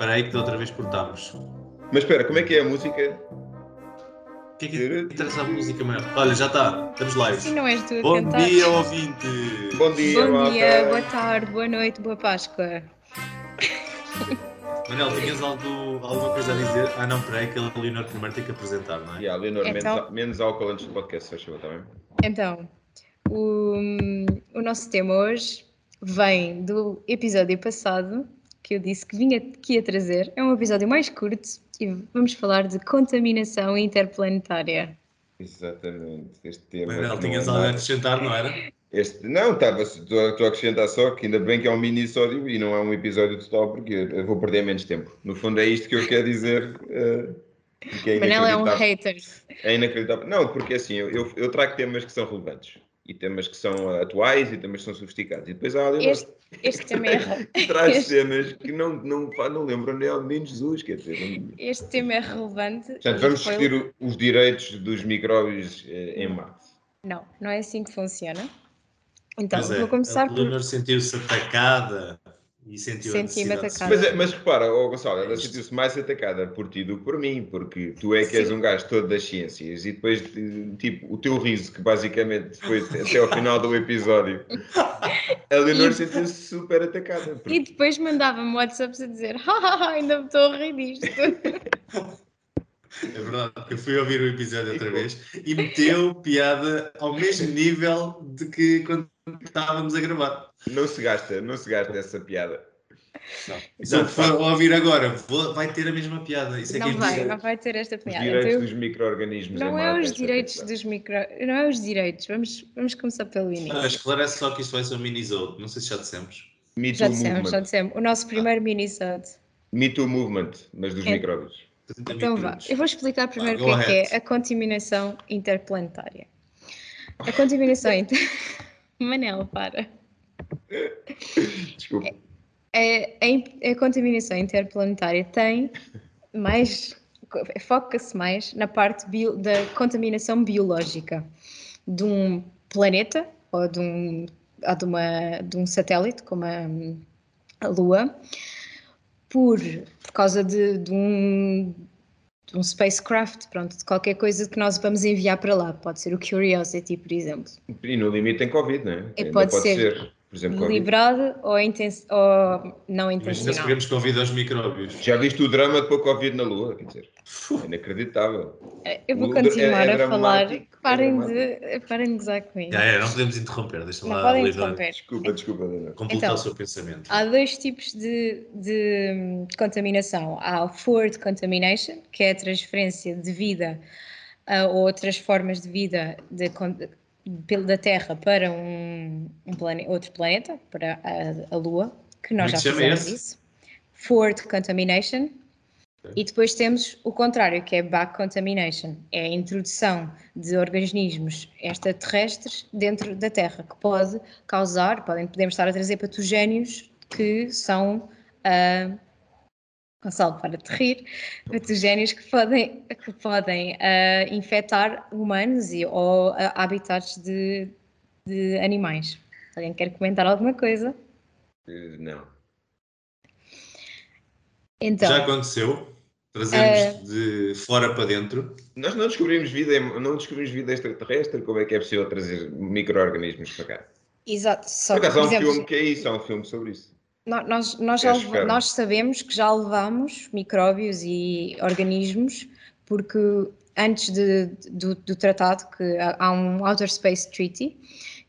Espera aí que da outra vez cortámos. Mas espera, como é que é a música? O que é que interessa a música, maior? Olha, já está. Estamos live. Assim não és tu a Bom cantar. dia, ouvinte. Bom dia, Bom dia, boa tarde, boa noite, boa Páscoa. Manel, tinhas algo, alguma coisa a dizer? Ah, não, peraí, que a Leonor primeiro tem que apresentar, não é? Yeah, Leonor, Então- menos, menos álcool antes do podcast, se favor, está bem? Então, o, o nosso tema hoje vem do episódio passado, que eu disse que vinha que ia trazer. É um episódio mais curto e vamos falar de contaminação interplanetária. Exatamente. Este tema. Manel, que tinhas não, algo a é- acrescentar, não era? este, não, estava estou a acrescentar só que ainda bem que é um mini-sódio e não é um episódio total, porque eu vou perder menos tempo. No fundo, é isto que eu quero dizer. porque é Manela é um hater. É inacreditável. Não, porque assim, eu, eu, eu trago temas que são relevantes. E temas que são atuais e temas que são sofisticados. E depois há ali Este, este tema é, traz este- cenas que não, não, pá, não lembram nem ao menino Jesus, quer dizer. não- este tema é relevante. Portanto, vamos foi- discutir os direitos dos micróbios eh, em Marte. Não, não é assim que funciona. Então, é, vou começar a por. Leonor sentiu-se atacada e sentiu Senti-me atacada. Mas, é- mas repara, oh, Gonçalo, ela sentiu-se mais atacada por ti do que por mim, porque tu é que és Sim. um gajo todo das ciências e depois, tipo, o teu riso, que basicamente foi até ao final do episódio, a Leonor sentiu-se super atacada. porque- E depois mandava-me WhatsApps a dizer: "Hahaha, ainda me estou a rir disto. É verdade, porque eu fui ouvir o episódio outra vez e meteu piada ao mesmo nível de que quando estávamos a gravar. Não se gasta, não se gasta essa piada. Se eu for ouvir agora, vou- vai ter a mesma piada. Isso é que Não é vai, importante. não vai ter esta Os piada. direitos Então, dos micro-organismos não é Marte, os direitos questão. dos micro. Não é os direitos. Vamos, vamos começar pelo início. Ah, esclarece só que isto vai ser um mini-zode. Não sei se já dissemos. Me já dissemos, já Movement. dissemos. O nosso primeiro mini-sode. Me Too Movement, mas dos É. micróbios. 30 Então vá. Eu vou explicar primeiro o que go é, que é a contaminação interplanetária. A contaminação inter... Manel, para. Desculpa. É, a, in- a contaminação interplanetária tem mais. foca-se mais na parte bio- da contaminação biológica de um planeta ou de um, ou de uma, de um satélite, como a, a Lua, por, por causa de, de um, um spacecraft, pronto, de qualquer coisa que nós vamos enviar para lá. Pode ser o Curiosity, por exemplo. E no limite tem Covid, não é? E Ainda pode ser Por exemplo, Covid. Liberado ou, inten ou não Imagina se intencional. queremos convidar os micróbios. Já viste o drama de pôr Covid na Lua? Quer dizer, é inacreditável. Eu vou continuar é- é a falar. é Parem de, parem de gozar comigo. Já é, não podemos interromper. Deixa Não lá podem interromper. Desculpa, desculpa, Dana. completar Então, o seu pensamento. Há dois tipos de, de, hum, contaminação. Há o forward contamination, que é a transferência de vida ah, ou outras formas de vida de pelo- da Terra para um, um plane- outro planeta, para a, a Lua, que nós Como é já fizemos esse? isso. Forward contamination. E depois temos o contrário, que é back contamination. É a introdução de organismos extraterrestres dentro da Terra, que pode causar, podem, podemos estar a trazer patogénios que são. ah, Gonçalo, para de rir, patogénios que podem, que podem ah, infectar humanos e, ou ah, habitats de, de animais. Alguém quer comentar alguma coisa? Eh, Não. Então, Já aconteceu. Trazemos de fora para dentro. Nós não descobrimos vida, não descobrimos vida extraterrestre, como é que é possível trazer micro-organismos para cá? exato, só Por que, acaso há um exemplo, filme que é isso, há um filme sobre isso. Nós, nós, já É nós sabemos que já levamos micróbios e organismos, porque antes de- do, do tratado, que há um Outer Space Treaty,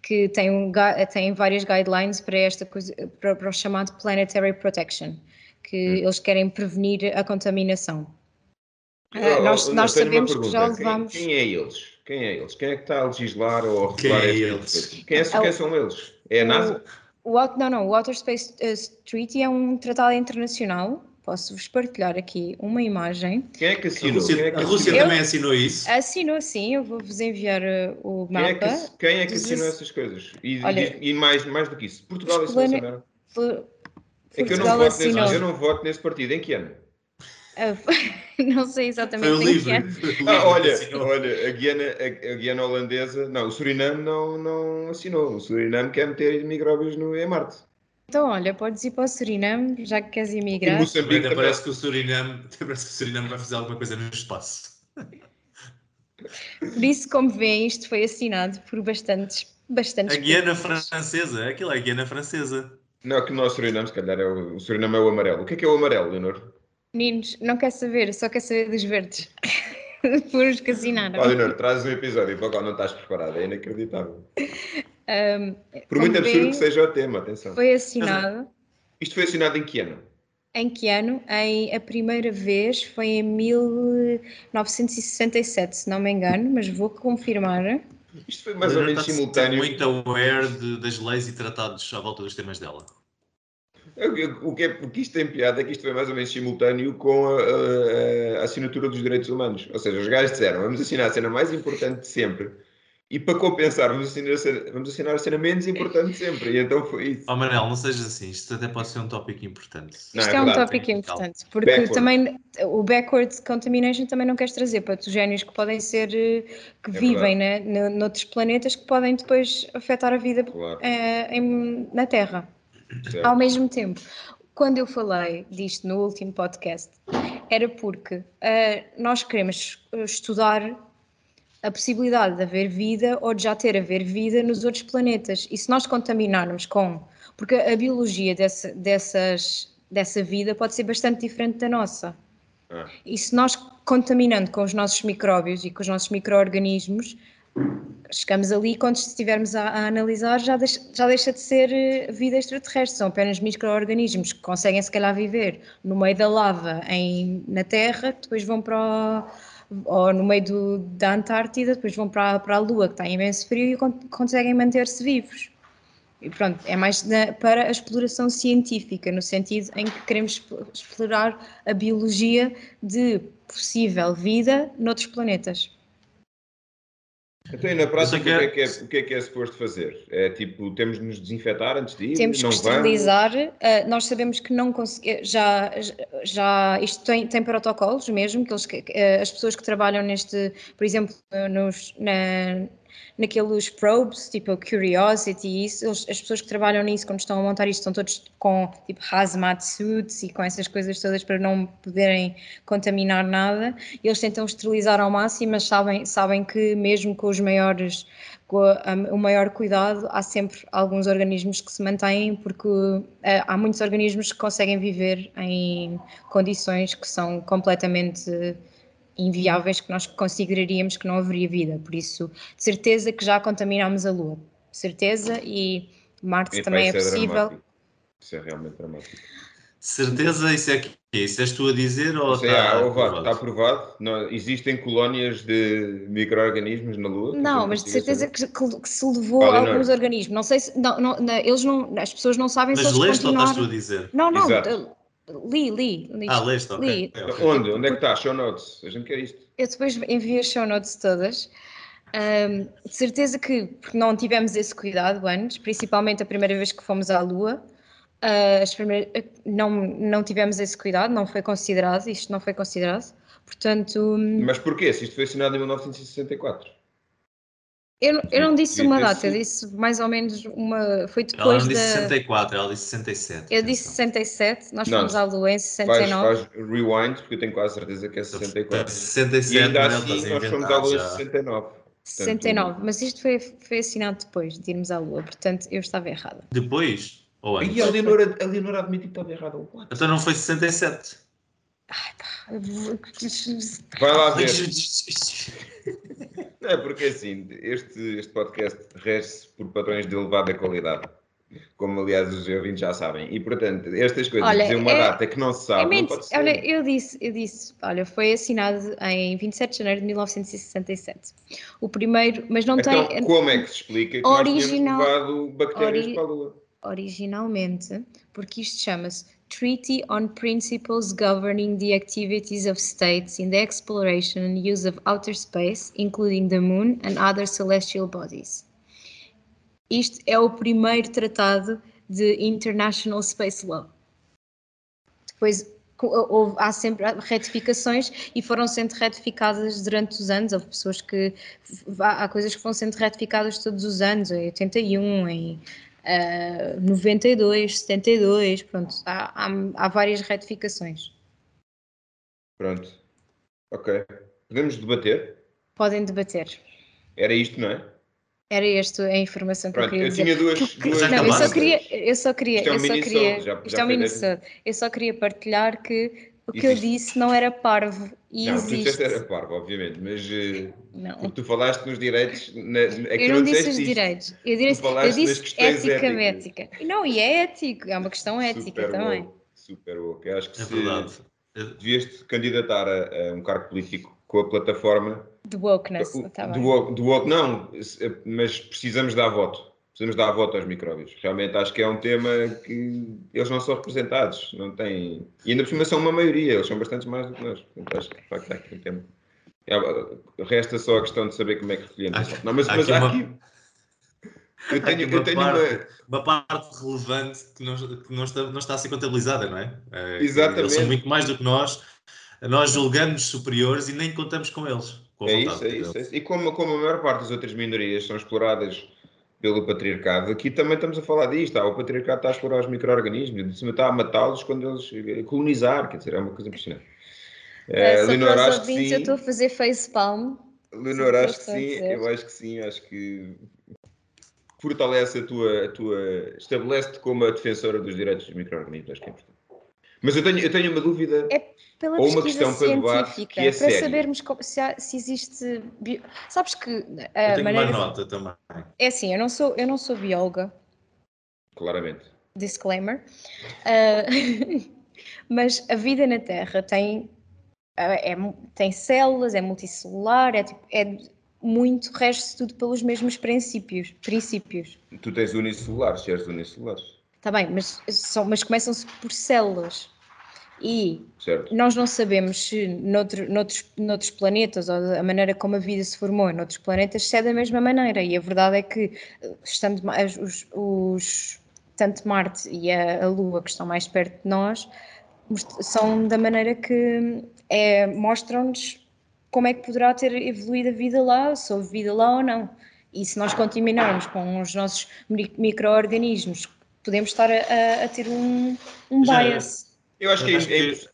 que tem, um, tem várias guidelines para esta coisa, para, para o chamado Planetary Protection, que Hum. eles querem prevenir a contaminação. Oh, nós nós sabemos que já pergunta. Quem- levamos. Quem, é eles? Quem é eles? Quem é que está a legislar ou a Quem regular é esta eles? Quem, é, É quem são eles? É a NASA? O, não, não, o Outer Space eh, Treaty é um tratado internacional. Posso-vos partilhar aqui uma imagem. Quem é que A assinou? Rússia, é que a Rússia assinou? também assinou isso. Assinou sim, eu vou-vos enviar eh, o Quem é que, mapa. quem é que assinou essas coisas? E, Olha, e- e mais, mais do que isso, Portugal essa plane- merda. Por- É que eu não, Portugal voto nesse, assinou. eu não voto nesse partido. Em que ano? Ah, não sei exatamente Foi o em que livre. ano. Foi o livre Ah, olha, olha, a Guiana, a, a Guiana holandesa, não, o Suriname não, não assinou. O Suriname quer meter micróbios no, em Marte. então, olha, podes ir para o Suriname, já que queres emigrar. Moçambique Até também. parece que o Suriname, parece que o Suriname vai fazer alguma coisa no espaço. Por isso, como veem, isto foi assinado por bastantes, bastantes A Guiana países. francesa, aquilo é a Guiana francesa. Não, que não é o Suriname, se calhar é o, o Suriname é o amarelo. O que é que é o amarelo, Leonor? Meninos, não quer saber, só quer saber dos verdes. por os que assinaram. Leonor, traz um episódio para o qual não estás preparado, é inacreditável. Ahm, Por muito absurdo que seja o tema, atenção. Foi assinado. Isto foi assinado em que ano? Em que ano? Em, a primeira vez foi em 1967, se não me engano, mas vou confirmar. Isto foi mais ou menos simultâneo. muito aware de- das leis e tratados à volta dos temas dela. O que, é, o que isto tem piada é que isto foi mais ou menos simultâneo com a, a- a assinatura dos direitos humanos. Ou seja, os gajos disseram, vamos assinar a cena mais importante de sempre e para compensar vamos assinar a cena, vamos assinar a cena menos importante de sempre. E então foi isso. Oh Manel, não sejas assim, isto até pode ser um tópico importante. Não, Isto é é, um verdade, tópico importante, porque Backward. também o backward contamination também não queres trazer patogénios que podem ser, eh, que É vivem né, no, noutros planetas que podem depois afetar a vida Claro. eh, em- na Terra. Certo. Ao mesmo tempo, quando eu falei disto no último podcast, era porque eh, nós queremos estudar a possibilidade de haver vida ou de já ter haver vida nos outros planetas. E se nós contaminarmos com. Porque a biologia dessa, dessas, dessa vida pode ser bastante diferente da nossa. Ah. E se nós contaminando com os nossos micróbios e com os nossos micro-organismos, chegamos ali quando estivermos a, a analisar já deixa, já deixa de ser eh, vida extraterrestre, são apenas micro-organismos que conseguem se calhar viver no meio da lava em, na Terra, depois vão para o, ou no meio do, da Antártida, depois vão para, para a Lua, que está em imenso frio e con- conseguem manter-se vivos. E pronto, é mais na- para a exploração científica, no sentido em que queremos exp- explorar a biologia de possível vida noutros planetas. Então, e na prática, Eu o que, é que que é, o que é que é suposto fazer? É tipo, temos de nos desinfetar antes de ir? Temos que não esterilizar. eh, nós sabemos que não conseguimos. Já, já isto tem, tem protocolos mesmo, que, eles, que eh, as pessoas que trabalham neste, por exemplo, nos, na, naqueles probes, tipo Curiosity, e isso, eles- as pessoas que trabalham nisso, quando estão a montar isto, estão todos com tipo hazmat suits e com essas coisas todas para não poderem contaminar nada. E eles tentam esterilizar ao máximo, mas sabem, sabem que mesmo com os maiores a- a- o maior cuidado, há sempre alguns organismos que se mantêm, porque eh, há muitos organismos que conseguem viver em condições que são completamente inviáveis, que nós consideraríamos que não haveria vida. Por isso, de certeza que já contaminámos a Lua. Certeza, e Marte Epá, também é possível. dramático. Isso é realmente dramático. Certeza, isso é que isso és tu a dizer ou é, está Ovar, aprovado? está aprovado. Não, existem colónias de micro-organismos na Lua? Não, mas de certeza que, que- que se levou Fala, alguns Leonor. organismos. Não sei se. Não, não, eles não, as pessoas não sabem se Mas eles leste ou estás tu a dizer? Não, não, Exato. Li, li. li. Ah, leste. Li. ok, ok. Onde? Onde é que está? Show notes. A gente quer isto. Eu depois envio as show notes todas. Ahm, de certeza que porque não tivemos esse cuidado antes, principalmente a primeira vez que fomos à Lua, as primeiras- não, não tivemos esse cuidado, não foi considerado, isto não foi considerado. Portanto, Mas porquê? Se isto foi assinado em 1964. Eu, não- eu não disse uma data, eu disse mais ou menos uma. Foi Ela depois não disse da. 64, ela disse 67. Eu disse atenção. 67, nós Não, fomos à Lua em Faz, 69. faz rewind, porque eu tenho quase certeza que é 64. 67, E ainda assim nós fomos à Lua em já. 69. 69, mas isto foi, foi assinado depois de irmos à Lua, portanto eu estava errada. Depois? Ou antes? E a Leonora, a Leonora admite que estava errada. What? Então não foi 67. Vai lá ver. É porque assim, este, este podcast rege-se por padrões de elevada qualidade. Como aliás os ouvintes já sabem. E portanto, estas coisas, Olha, dizer uma é- data que não se É sabe, não mente- pode ser. olha, eu disse, eu disse, olha, foi assinado em 27 de janeiro de 1967. O primeiro, mas não então, tem como é que se explica que Original- nós tínhamos levado bactérias ori- para a Lua? originalmente, porque isto chama-se Treaty on Principles Governing the Activities of States in the Exploration and Use of Outer Space, including the Moon and other celestial bodies. Isto é o primeiro tratado de International Space Law. Depois co- houve, há sempre retificações e foram sendo retificadas durante os anos. Houve pessoas que. Há coisas que vão sendo retificadas todos os anos, em 81, em uh, 92, 72, pronto, há, há, há várias retificações. Pronto. Ok. Podemos debater? Podem debater. Era isto, não é? Era esta a informação que Pronto, eu queria eu dizer. tinha duas. Duas não, eu só queria, eu só queria, Isto é um eu só queria, já- isto já é um. Eu só queria partilhar que o que eu Existe. disse não era parvo e Não, tu existe. disseste era parvo, obviamente, mas eh, Não. tu falaste nos direitos. Na, é Eu tu não disse os isto. direitos. Eu disse, eu disse questões ética éticas. ética. Não, e é ético, é uma questão ética Super também. woke, Super woke. Eu acho que É se verdade. devias te candidatar a, a um cargo político com a plataforma De wokeness, o- tá do, woke, do woke, não, mas precisamos dar voto. Precisamos dar voto aos micróbios. Realmente acho que é um tema que eles não são representados. Não têm... E ainda por cima são uma maioria, eles são bastante mais do que nós. Portanto, acho que de facto há aqui um tema. É, resta só a questão de saber como é que recolhemos. Não, mas, há mas aqui há uma- aqui. Eu tenho, aqui eu tenho uma. parte, uma parte relevante que não, que não está, não está a ser contabilizada, não é? É Exatamente. Eles são muito mais do que nós. Nós julgamos superiores e nem contamos com eles. Com a É isso, é isso, é isso. E como, como a maior parte das outras minorias são exploradas pelo patriarcado, aqui também estamos a falar disto. Ah, o patriarcado está a explorar os micro-organismos, de cima está a matá-los quando eles eh, colonizar, quer dizer, é uma coisa impressionante. Eh, Eh, Leonor, acho que ouvintes, sim. eu estou a fazer facepalm. Leonor, acho que sim, eu acho que sim, acho que fortalece a tua, a tua estabelece-te como a defensora dos direitos dos micro-organismos, acho que é importante. Mas eu tenho, eu tenho uma dúvida. É Pela Ou uma questão para debate científica, que é para séria. sabermos como- se, há- se existe. bio- Sabes que Eu a tenho maneira. uma nota também. É assim, eu não sou, eu não sou bióloga, Claramente. disclaimer, Ah, mas a vida na Terra tem, ah, é tem células, é multicelular, é, tipo- é muito, rege-se tudo pelos mesmos princípios. princípios. Tu tens unicelulares, seres unicelulares, Está bem, mas, são, mas começam-se por células. E certo? nós não sabemos se noutro, noutros, noutros planetas ou a maneira como a vida se formou noutros planetas se é da mesma maneira. E a verdade é que, estando mais, os, os- tanto Marte e a, a Lua, que estão mais perto de nós, são da maneira que é, mostram-nos como é que poderá ter evoluído a vida lá, se houve vida lá ou não. E se nós continuarmos com os nossos mi- micro-organismos, podemos estar a, a- ter um, um Já- bias. Eu acho que Eu é. é imposs-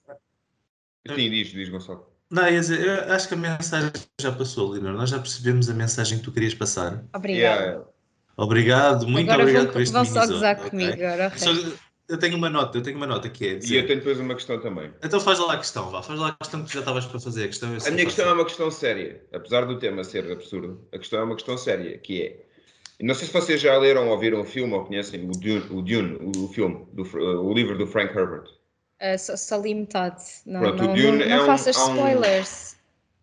Sim, diz, diz Gonçalo. Não, ia dizer, eu acho que a mensagem já passou, Leonor. Nós já percebemos a mensagem que tu querias passar. Obrigada. Yeah, Obrigado, muito agora obrigado vão, por este vão só gozar ok? comigo agora. Só- eu tenho uma nota, eu tenho uma nota que é E eu dizer, tenho depois uma questão também. Então faz lá a questão, vá, faz lá a questão que tu já estavas para fazer. A, questão eu A minha questão é uma questão séria. Apesar do tema ser absurdo, a questão é uma questão séria, que é. Não sei se vocês já leram ou viram o filme ou conhecem o Dune, o, Dune, o filme, do, Fr- o livro do Frank Herbert. Ah, só, só li metade. Não, Pronto, não, Dune não, é não um- faças há um- spoilers.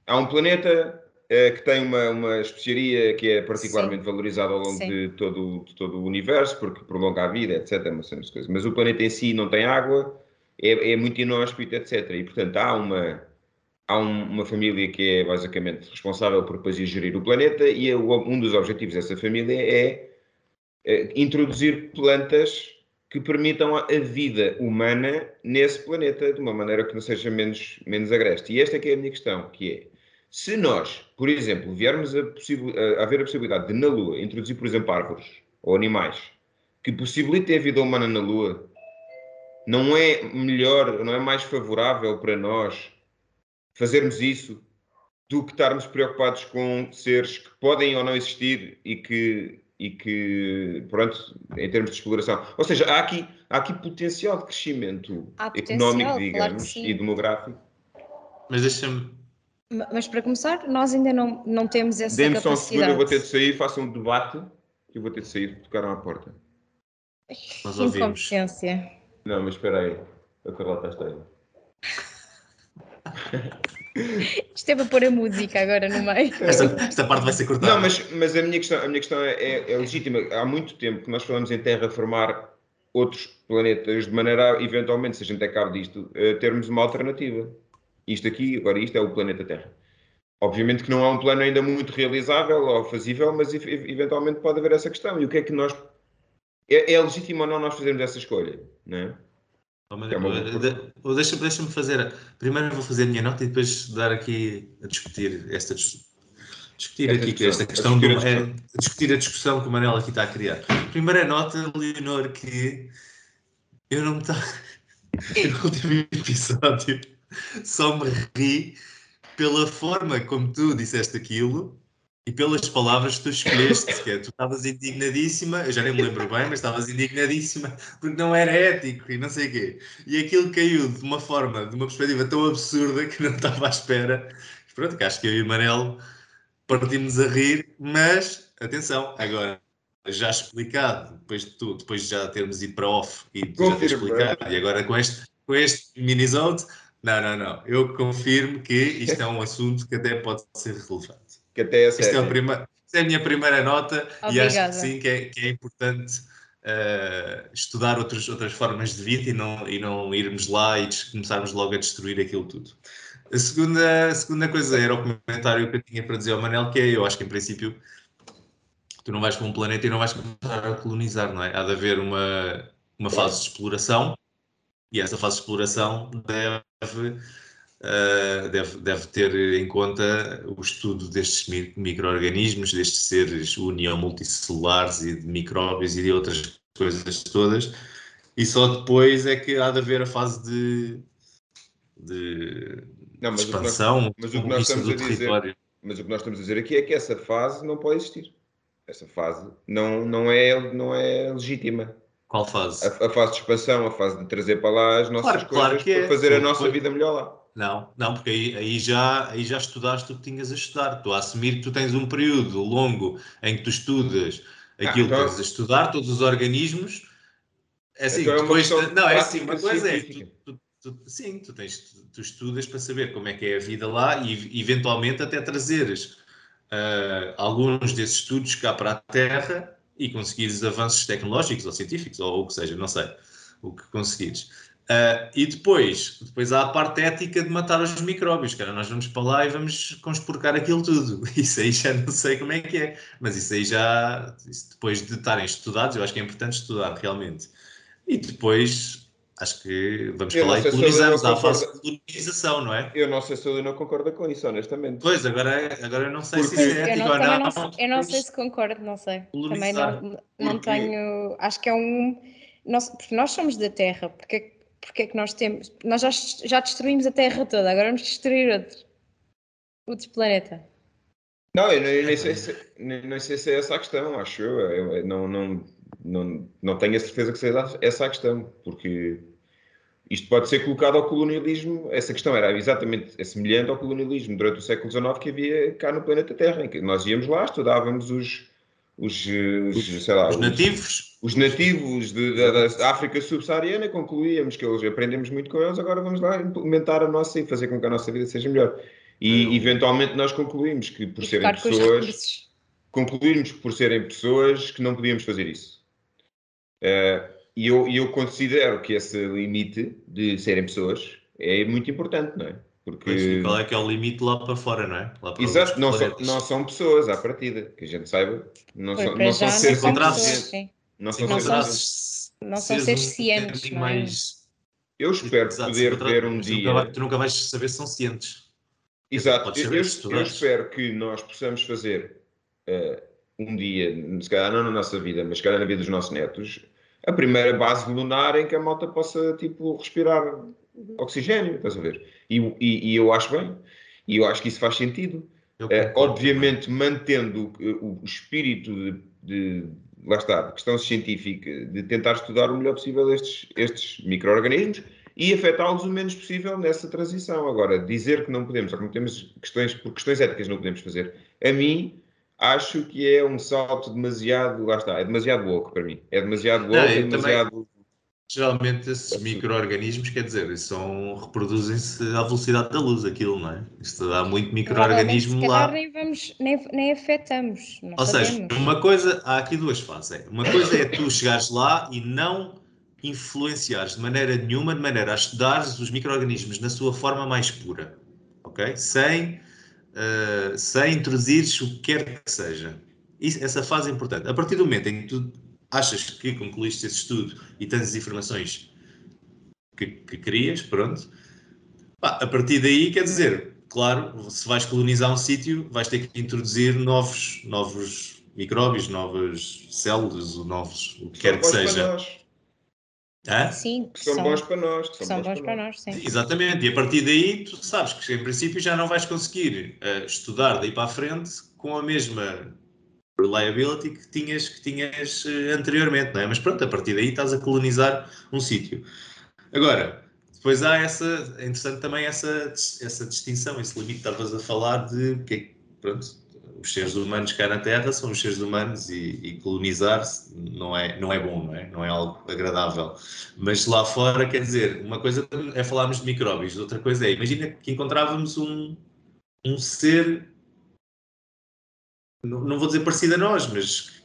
Há um planeta eh, que tem uma, uma especiaria que é particularmente valorizada ao longo Sim. de todo, de todo o universo, porque prolonga a vida, etc. Uma série de coisas. Mas o planeta em si não tem água, é, é muito inóspito, etc. E, portanto, há uma, há um- uma família que é basicamente responsável por depois ir gerir o planeta e é um dos objetivos dessa família é, eh, introduzir plantas que permitam a, vida humana nesse planeta de uma maneira que não seja menos, menos agreste. E esta é que é a minha questão, que é, se nós, por exemplo, viermos a, a- a haver a possibilidade de, na Lua, introduzir, por exemplo, árvores ou animais que possibilitem a vida humana na Lua, não é melhor, não é mais favorável para nós fazermos isso do que estarmos preocupados com seres que podem ou não existir e que, e que pronto, em termos de exploração. Ou seja, há aqui, há aqui potencial de crescimento Há económico, claro digamos, sim. e demográfico. Mas deixa-me. Ma- Mas para começar, nós ainda não, não temos essa Dê-me só um segundo, eu capacidade. vou ter de sair, façam um debate, que eu vou ter de sair, tocaram à porta. Nós Que ouvimos. incompetência. Não, mas espera aí, a Carlota está aí. Isto é para pôr a música agora no meio. Esta, esta parte vai ser cortada. Não, mas, mas a minha questão, a minha questão é, é- é legítima. Há muito tempo que nós falamos em terraformar outros planetas de maneira a, eventualmente, se a gente é cabo disto, eh, termos uma alternativa. Isto aqui, agora isto é o planeta Terra. Obviamente que não há um plano ainda muito realizável ou fazível, mas ev- ev- eventualmente pode haver essa questão. E o que é que nós. É, é legítimo ou não nós fazermos essa escolha? Não é? É uma Deixa-me deixa fazer. Primeiro vou fazer a minha nota e depois dar aqui a discutir esta. dis- discutir Esta aqui discussão, esta questão, discutir do, a é, discutir a discussão que o Manel aqui está a criar. Primeira nota, Leonor, que eu não me está. No último episódio só me ri pela forma como tu disseste aquilo e pelas palavras que tu escolheste, que é, tu estavas indignadíssima, eu já nem me lembro bem, mas estavas indignadíssima porque não era ético e não sei o quê. E aquilo caiu de uma forma, de uma perspectiva tão absurda que não estava à espera. Pronto, que acho que eu e o Manel partimos a rir, mas atenção, agora já explicado, depois de tu, depois de já termos ido para off e já ter Confirmo, explicado, e agora com este, com este minisode, não, não, não, eu confirmo que isto é um assunto que até pode ser relevante. Que até é Isto é, sério. a prima, é a minha primeira nota e Obrigada. acho que sim que é, que é importante eh, estudar outros, outras formas de vida e não, e não irmos lá e des- começarmos logo a destruir aquilo tudo. A segunda, a segunda coisa era o comentário que eu tinha para dizer ao Manel, que é, eu acho que em princípio tu não vais para um planeta e não vais começar a colonizar, não é? Há de haver uma, uma fase de exploração e essa fase de exploração deve, eh, deve, deve ter em conta o estudo destes mi- micro-organismos, destes seres uni ou multicelulares e de micróbios e de outras coisas todas, e só depois é que há de haver a fase de, de Não, mas o que nós- expansão, mas o que nós conquista estamos a dizer-. Mas o que nós estamos a dizer aqui é que essa fase não pode existir. Essa fase não, não, é, não é legítima. Qual fase? A, a fase de expansão, a fase de trazer para lá as nossas Claro, coisas claro para é. fazer a nossa vida melhor lá. Não, não, porque aí, aí, já, aí já estudaste o que tinhas a estudar. Estou a assumir que tu tens um período longo em que tu estudas aquilo então- que tens a estudar, todos os organismos. É assim, Então é depois. Não, é assim, uma coisa é. Tu, tu- tu- sim, tu, tens, tu, tu estudas para saber como é que é a vida lá e eventualmente até trazeres ah, alguns desses estudos cá para a Terra e conseguires avanços tecnológicos ou científicos ou o que seja, não sei o que conseguires. Ah, e depois, depois há a parte ética de matar os micróbios, cara. Nós vamos para lá e vamos conspurcar aquilo tudo. Isso aí já não sei como é que é, mas isso aí já, isso depois de estarem estudados, eu acho que é importante estudar realmente. E depois, acho que vamos Eu para lá não e se colonizamos. não Há a fase de colonização, não é? Eu não sei se eu não concordo com isso, honestamente. Pois, agora, agora eu não sei se Porque- isso é ético não, ou também não. não, eu não sei se concordo, não sei. Também Colonizar. não, não Porque- tenho. Acho que é um. Nós, porque nós somos da Terra, porque, porque é que nós temos. Nós já, já destruímos a Terra toda, agora vamos destruir outro. Outro planeta. Não, eu, eu nem, sei se, nem, sei se é essa a questão, acho eu. Eu- eu não, não, não, não tenho a certeza que seja essa a questão, porque isto pode ser colocado ao colonialismo. Essa questão era exatamente semelhante ao colonialismo durante o século XIX que havia cá no planeta Terra, em que nós íamos lá, estudávamos os, os, os, sei lá, Os nativos, os nativos de- da, da África subsaariana, concluíamos que eles aprendemos muito com eles, agora vamos lá implementar a nossa e fazer com que a nossa vida seja melhor. E eventualmente nós concluímos que por E serem os pessoas, concluímos que por serem pessoas que não podíamos fazer isso. Eh, e eu, e eu considero que esse limite de serem pessoas é muito importante, não é? Porque pois, e qual é que é o limite lá para fora, não é? Lá para Exato, não são, não são pessoas à partida, que a gente saiba. Não Pois, são, não são não seres sim. Não são Não seres são- encontrasses não são seres um cientes, não é? Eu espero Exato, poder se ver um nunca dia. vai- Tu nunca vais saber se são cientes. Exato, eu, eu- eu espero que nós possamos fazer eh, um dia, se calhar não na nossa vida, mas se calhar na vida dos nossos netos, a primeira base lunar em que a malta possa tipo, respirar oxigênio, estás a ver? E, e- e eu acho bem, e eu acho que isso faz sentido. Eh, concordo obviamente, mantendo o, o espírito de, de- lá está, de questão científica, de tentar estudar o melhor possível estes, estes micro-organismos e afetá-los o menos possível nessa transição. Agora, dizer que não podemos, ou que não temos questões, por questões éticas não podemos fazer, a mim, acho que é um salto demasiado, lá está, é demasiado louco para mim. É demasiado louco, é demasiado... Geralmente esses micro-organismos, quer dizer, são, reproduzem-se à velocidade da luz, aquilo, não é? Isto dá muito micro-organismo lá. nem, vamos, nem, nem afetamos. Não Ou seja, uma coisa, há aqui duas fases. É. Uma coisa é tu chegares lá e não influenciares de maneira nenhuma, de maneira a estudares os micro-organismos na sua forma mais pura, ok? Sem, eh, sem introduzires o que quer que seja. Isso- essa fase é importante. A partir do momento em que tu achas que concluíste esse estudo e tens as informações que, que querias, pronto, pá, a partir daí, quer dizer, claro, se vais colonizar um sítio, vais ter que introduzir novos, novos micróbios, novas células, novos, o que quer que seja. Hã? Sim, que são, são, bons para nós. Que são, são bons, para nós, sim. Exatamente, e a partir daí tu sabes que em princípio já não vais conseguir uh, estudar daí para a frente com a mesma reliability que tinhas, que tinhas uh, anteriormente, não é? Mas pronto, a partir daí estás a colonizar um sítio. Agora, depois há essa, é interessante também essa, essa distinção, esse limite que estavas a falar de que, pronto, os seres humanos cá na Terra são os seres humanos e, e colonizar não é, não é bom, não é? Não é algo agradável. Mas lá fora, quer dizer, uma coisa é falarmos de micróbios, outra coisa é, imagina que encontrávamos um, um ser, não, não vou dizer parecido a nós, mas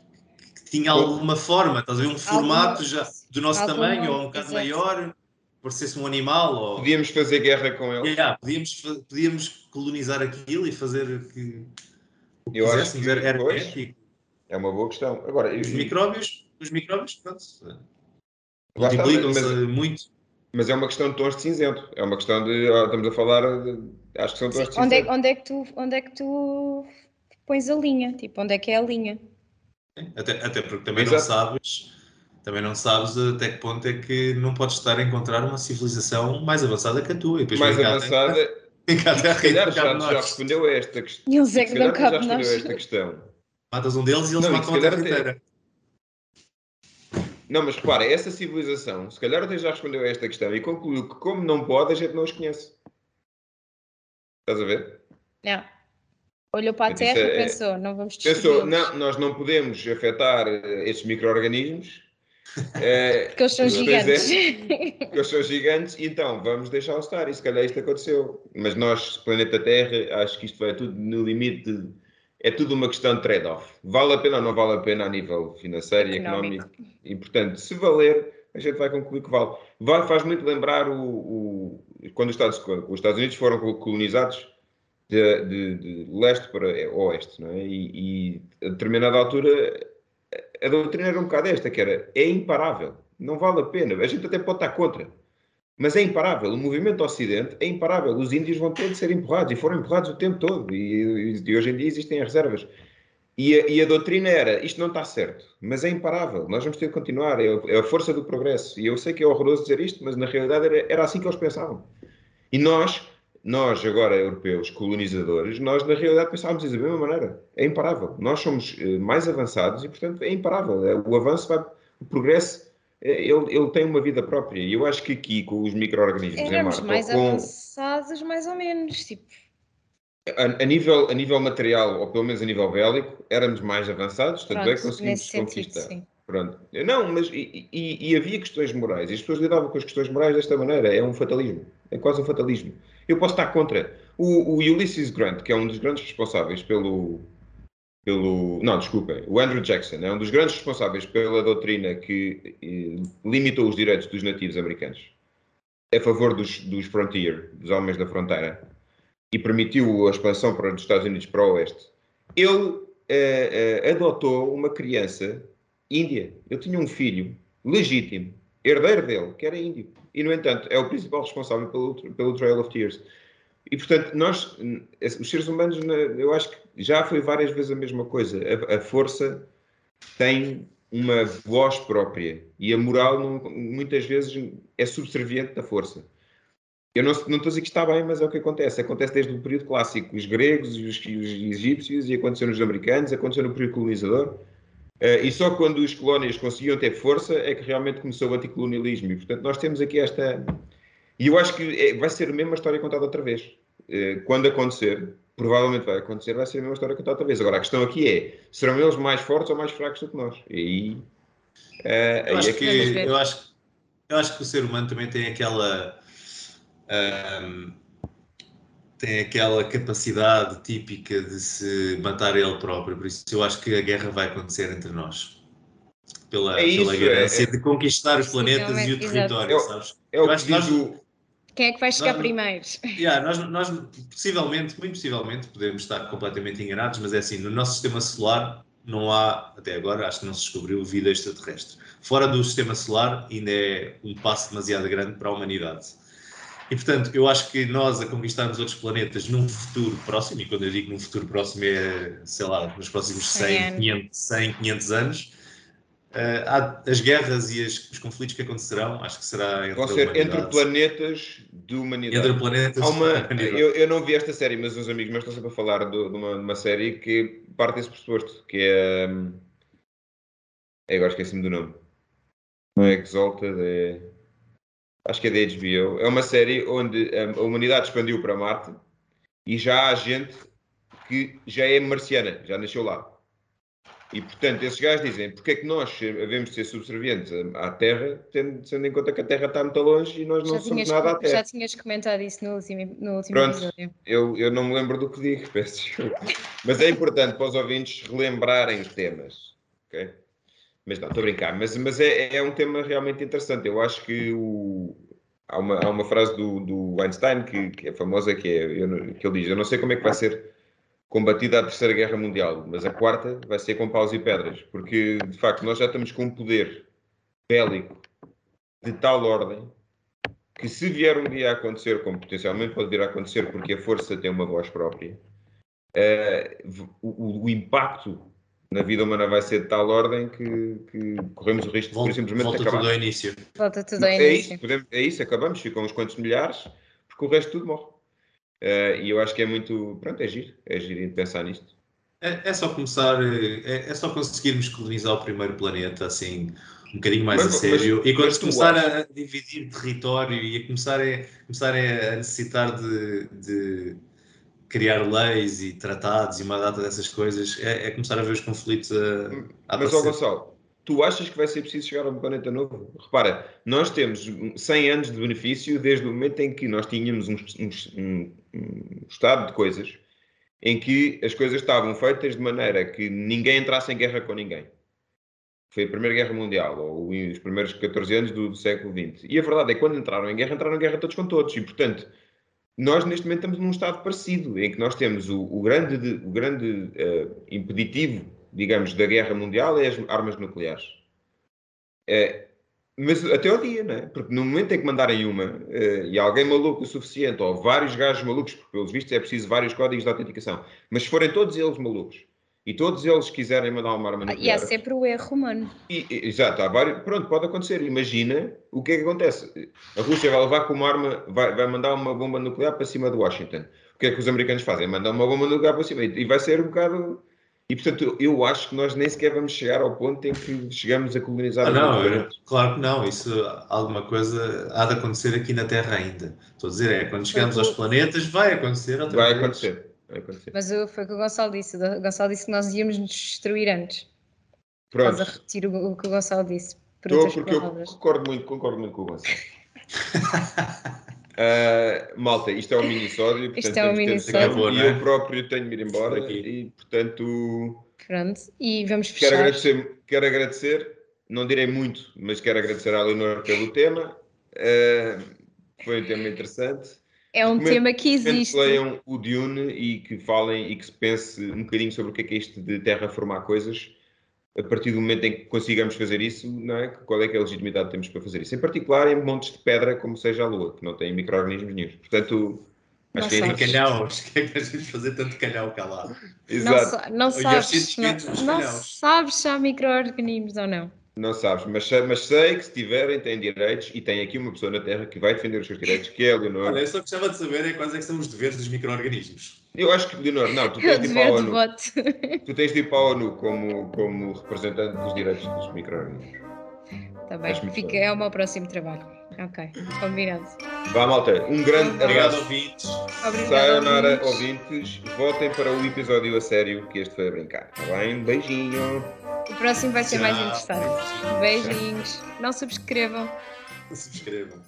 que tinha alguma forma, estás a ver, um formato já do nosso tamanho ou um bocado maior, parecesse um animal. Ou... Podíamos fazer guerra com ele. Yeah, podíamos, podíamos colonizar aquilo e fazer que eu acho que era pois, é uma boa questão. Agora, os eu, micróbios, os micróbios, pronto, multiplicam-se muito. Mas é uma questão de tons de cinzento. É uma questão de. Estamos a falar. De, acho que são tons Sim, de cinzento. Onde é, onde, é que tu, onde é que tu pões a linha? Tipo, onde é que é a linha? Até, até porque também Exato. não sabes. Também não sabes até que ponto é que não podes estar a encontrar uma civilização mais avançada que a tua. mais avançada. se calhar já, já respondeu a esta questão. Eles é que não já respondeu a esta questão. Matas um deles e eles não, matam a terra inteira. Não, mas repara, essa civilização, se calhar até já respondeu a esta questão e concluiu que, como não pode, a gente não os conhece. Estás a ver? Não. Olhou para a Terra é, e pensou, não vamos Pensou, não, nós não podemos afetar eh, estes micro-organismos é, porque eles são é. gigantes. É, porque eles são gigantes, então vamos deixá-los estar. E se calhar isto aconteceu. Mas nós, planeta Terra, acho que isto vai tudo no limite. De, é tudo uma questão de trade-off. Vale a pena ou não vale a pena a nível financeiro e económico? económico. E portanto, se valer, a gente vai concluir que vale. Vai, faz muito lembrar o, o quando os Estados, os Estados Unidos foram colonizados de, de, de leste para oeste, não é? E, e a determinada altura a doutrina era um bocado esta, que era, é imparável, não vale a pena, a gente até pode estar contra, mas é imparável, o movimento Ocidente é imparável, os índios vão ter de ser empurrados, e foram empurrados o tempo todo, e, e hoje em dia existem as reservas. E a, e a, doutrina era, isto não está certo, mas é imparável, nós vamos ter de continuar, é a, é a força do progresso. E eu sei que é horroroso dizer isto, mas na realidade era, era assim que eles pensavam. E nós, nós, agora europeus, colonizadores, nós na realidade pensávamos da mesma maneira. É imparável. Nós somos eh, mais avançados e, portanto, é imparável. É, o avanço vai, o progresso, é, ele, ele tem uma vida própria. E eu acho que aqui, com os micro-organismos em Marte... mais com... avançados, mais ou menos, tipo... A, a, nível, a nível material, ou pelo menos a nível bélico, éramos mais avançados, tanto Pronto, é que conseguimos conquistar. Sentido, Pronto. Não, mas e, e, e, havia questões morais, e as pessoas lidavam com as questões morais desta maneira, é um fatalismo, é quase um fatalismo. Eu posso estar contra. O, o Ulysses Grant, que é um dos grandes responsáveis pelo, pelo. Não, desculpem. O Andrew Jackson é um dos grandes responsáveis pela doutrina que eh, limitou os direitos dos nativos americanos a favor dos, dos frontier, dos homens da fronteira, e permitiu a expansão para os Estados Unidos para o oeste. Ele eh, eh, adotou uma criança índia. Eu tinha um filho legítimo, herdeiro dele, que era índio. E, no entanto, é o principal responsável pelo, pelo Trail of Tears. E, portanto, nós, os seres humanos, eu acho que já foi várias vezes a mesma coisa. A, a força tem uma voz própria e a moral não, muitas vezes é subserviente da força. Eu não, não, estou a dizer que está bem, mas é o que acontece. Acontece desde o período clássico. Os gregos, os, os egípcios, e aconteceu nos americanos, aconteceu no período colonizador. Uh, e só quando os colónias conseguiam ter força é que realmente começou o anticolonialismo. E, portanto, nós temos aqui esta. E eu acho que é, vai ser a mesma história contada outra vez. Uh, quando acontecer, provavelmente vai acontecer, vai ser a mesma história contada outra vez. Agora, a questão aqui é: serão eles mais fortes ou mais fracos do que nós? E aí. Uh, eu, acho é que, eu, acho, eu acho que o ser humano também tem aquela. Um, tem aquela capacidade típica de se matar ele próprio, por isso eu acho que a guerra vai acontecer entre nós. Pela, é isso, pela ganância é, é, de conquistar os planetas e o território, é, sabes? É o que nós, o... Quem é que vai chegar nós, primeiro? Yeah, nós, nós, possivelmente, muito possivelmente, podemos estar completamente enganados, mas é assim, no nosso sistema solar não há, até agora, acho que não se descobriu vida extraterrestre. Fora do sistema solar ainda é um passo demasiado grande para a humanidade. E portanto, eu acho que nós a conquistarmos outros planetas num futuro próximo, e quando eu digo num futuro próximo é, sei lá, nos próximos 100, 500, 100, 500 anos, uh, há as guerras e as, os conflitos que acontecerão, acho que será entre Vão ser entre planetas de humanidade. Entre planetas uma, de humanidade. Eu, eu, não vi esta série, mas uns amigos meus estão sempre a falar de, de, uma, de uma, série que parte desse pressuposto, que é... Um, agora esqueci-me do nome. Não é Exalted, é acho que é da HBO, é uma série onde a humanidade expandiu para Marte e já há gente que já é marciana, já nasceu lá. E, portanto, esses gajos dizem porque é que nós devemos ser subservientes à Terra, tendo, tendo em conta que a Terra está muito longe e nós não já somos tinhas, nada à Terra. Já tinhas comentado isso no último, no último Pronto, episódio. Eu, eu não me lembro do que digo, peço desculpa. Mas é importante para os ouvintes relembrarem os temas. ok? Mas não, estou a brincar. Mas, mas é, é um tema realmente interessante. Eu acho que o, há, uma, há uma frase do, do Einstein que, que é famosa, que, é, eu, que ele diz: Eu não sei como é que vai ser combatida a Terceira Guerra Mundial, mas a quarta vai ser com paus e pedras, porque de facto nós já estamos com um poder bélico de tal ordem que se vier um dia a acontecer, como potencialmente pode vir a acontecer, porque a força tem uma voz própria, uh, o, o, impacto na vida humana vai ser de tal ordem que, que corremos o risco de simplesmente volta acabar. tudo ao início. Volta tudo ao é início. Isso, podemos, é isso, acabamos, ficam uns quantos milhares, porque o resto tudo morre. Uh, e eu acho que é muito. Pronto, é giro, é giro pensar nisto. É, é, só começar, é, é, só conseguirmos colonizar o primeiro planeta assim um bocadinho mais mas, a sério mas, e quando começar a dividir território e a começar a, começar a necessitar de, de criar leis e tratados e uma data dessas coisas, é, é começar a ver os conflitos a, a Mas, ó Gonçalo, tu achas que vai ser preciso chegar a um planeta novo? Repara, nós temos 100 anos de benefício desde o momento em que nós tínhamos um, um, um estado de coisas em que as coisas estavam feitas de maneira que ninguém entrasse em guerra com ninguém. Foi a Primeira Guerra Mundial, ou os primeiros 14 anos do, do século XX. E a verdade é que quando entraram em guerra, entraram em guerra todos com todos. E, portanto, nós neste momento estamos num estado parecido, em que nós temos o, o grande, o grande uh, impeditivo, digamos, da guerra mundial é as armas nucleares. Uh, mas até ao dia, não é? Porque no momento em que mandarem uma uh, e alguém maluco o suficiente, ou vários gajos malucos, porque pelos vistos é preciso vários códigos de autenticação, mas se forem todos eles malucos, e todos eles quiserem mandar uma arma nuclear. E há sempre o erro humano. E, exato, há vários, pronto, pode acontecer. Imagina o que é que acontece. A Rússia vai levar com uma arma, vai, vai mandar uma bomba nuclear para cima de Washington. O que é que os americanos fazem? Mandam uma bomba nuclear para cima. E vai ser um bocado. E portanto, eu acho que nós nem sequer vamos chegar ao ponto em que chegamos a colonizar ah, não, eu, claro que não. Isso, alguma coisa há de acontecer aqui na Terra ainda. Estou a dizer, é quando chegamos aos planetas, vai acontecer outra vai vez. acontecer. Mas foi o que o Gonçalo disse. O Gonçalo disse que nós íamos nos destruir antes. Pronto. Estás a repetir o, o que o Gonçalo disse. Por Estou, porque palavras. eu concordo muito, concordo muito com o Gonçalo. uh, malta, isto é um mini-sódio. Isto é um mini-sódio. E eu próprio tenho de ir embora. E, portanto... Pronto. E vamos fechar. Quero agradecer, quero agradecer, não direi muito, mas quero agradecer à Leonor pelo tema. Uh, foi um tema interessante. É um tema que existe. Que leiam o Dune e que falem e que se pense um bocadinho sobre o que é que é isto de terraformar coisas. A partir do momento em que consigamos fazer isso, não é? qual é que é a legitimidade que temos para fazer isso? Em particular em montes de pedra, como seja a Lua, que não tem micro-organismos nenhum. Portanto, Acho não que é calhaus. O que é que nós vamos fazer tanto calhau cá lá? Exato. Não, não sabes, não, não sabes se há micro-organismos ou não. Não sabes, mas, mas sei que se tiverem, têm direitos e tem aqui uma pessoa na Terra que vai defender os seus direitos, que é a Leonor. Olha, eu só gostava de saber é quais é que são os deveres dos micro-organismos. Eu acho que, Leonor, não, tu tens de ir para a ONU. Tu tens de ir para a ONU como, como representante dos direitos dos micro-organismos. Está bem, Fica, é o meu próximo trabalho. Ok, combinado. Vá, malta, um grande Obrigado, abraço. ouvintes. Obrigado, Sayonara, ouvintes. ouvintes. Voltem para o episódio a sério, que este foi a brincar. Está bem? Beijinho. O próximo vai ser Tchau. mais interessante. Beijinhos. Não subscrevam. Subscrevam.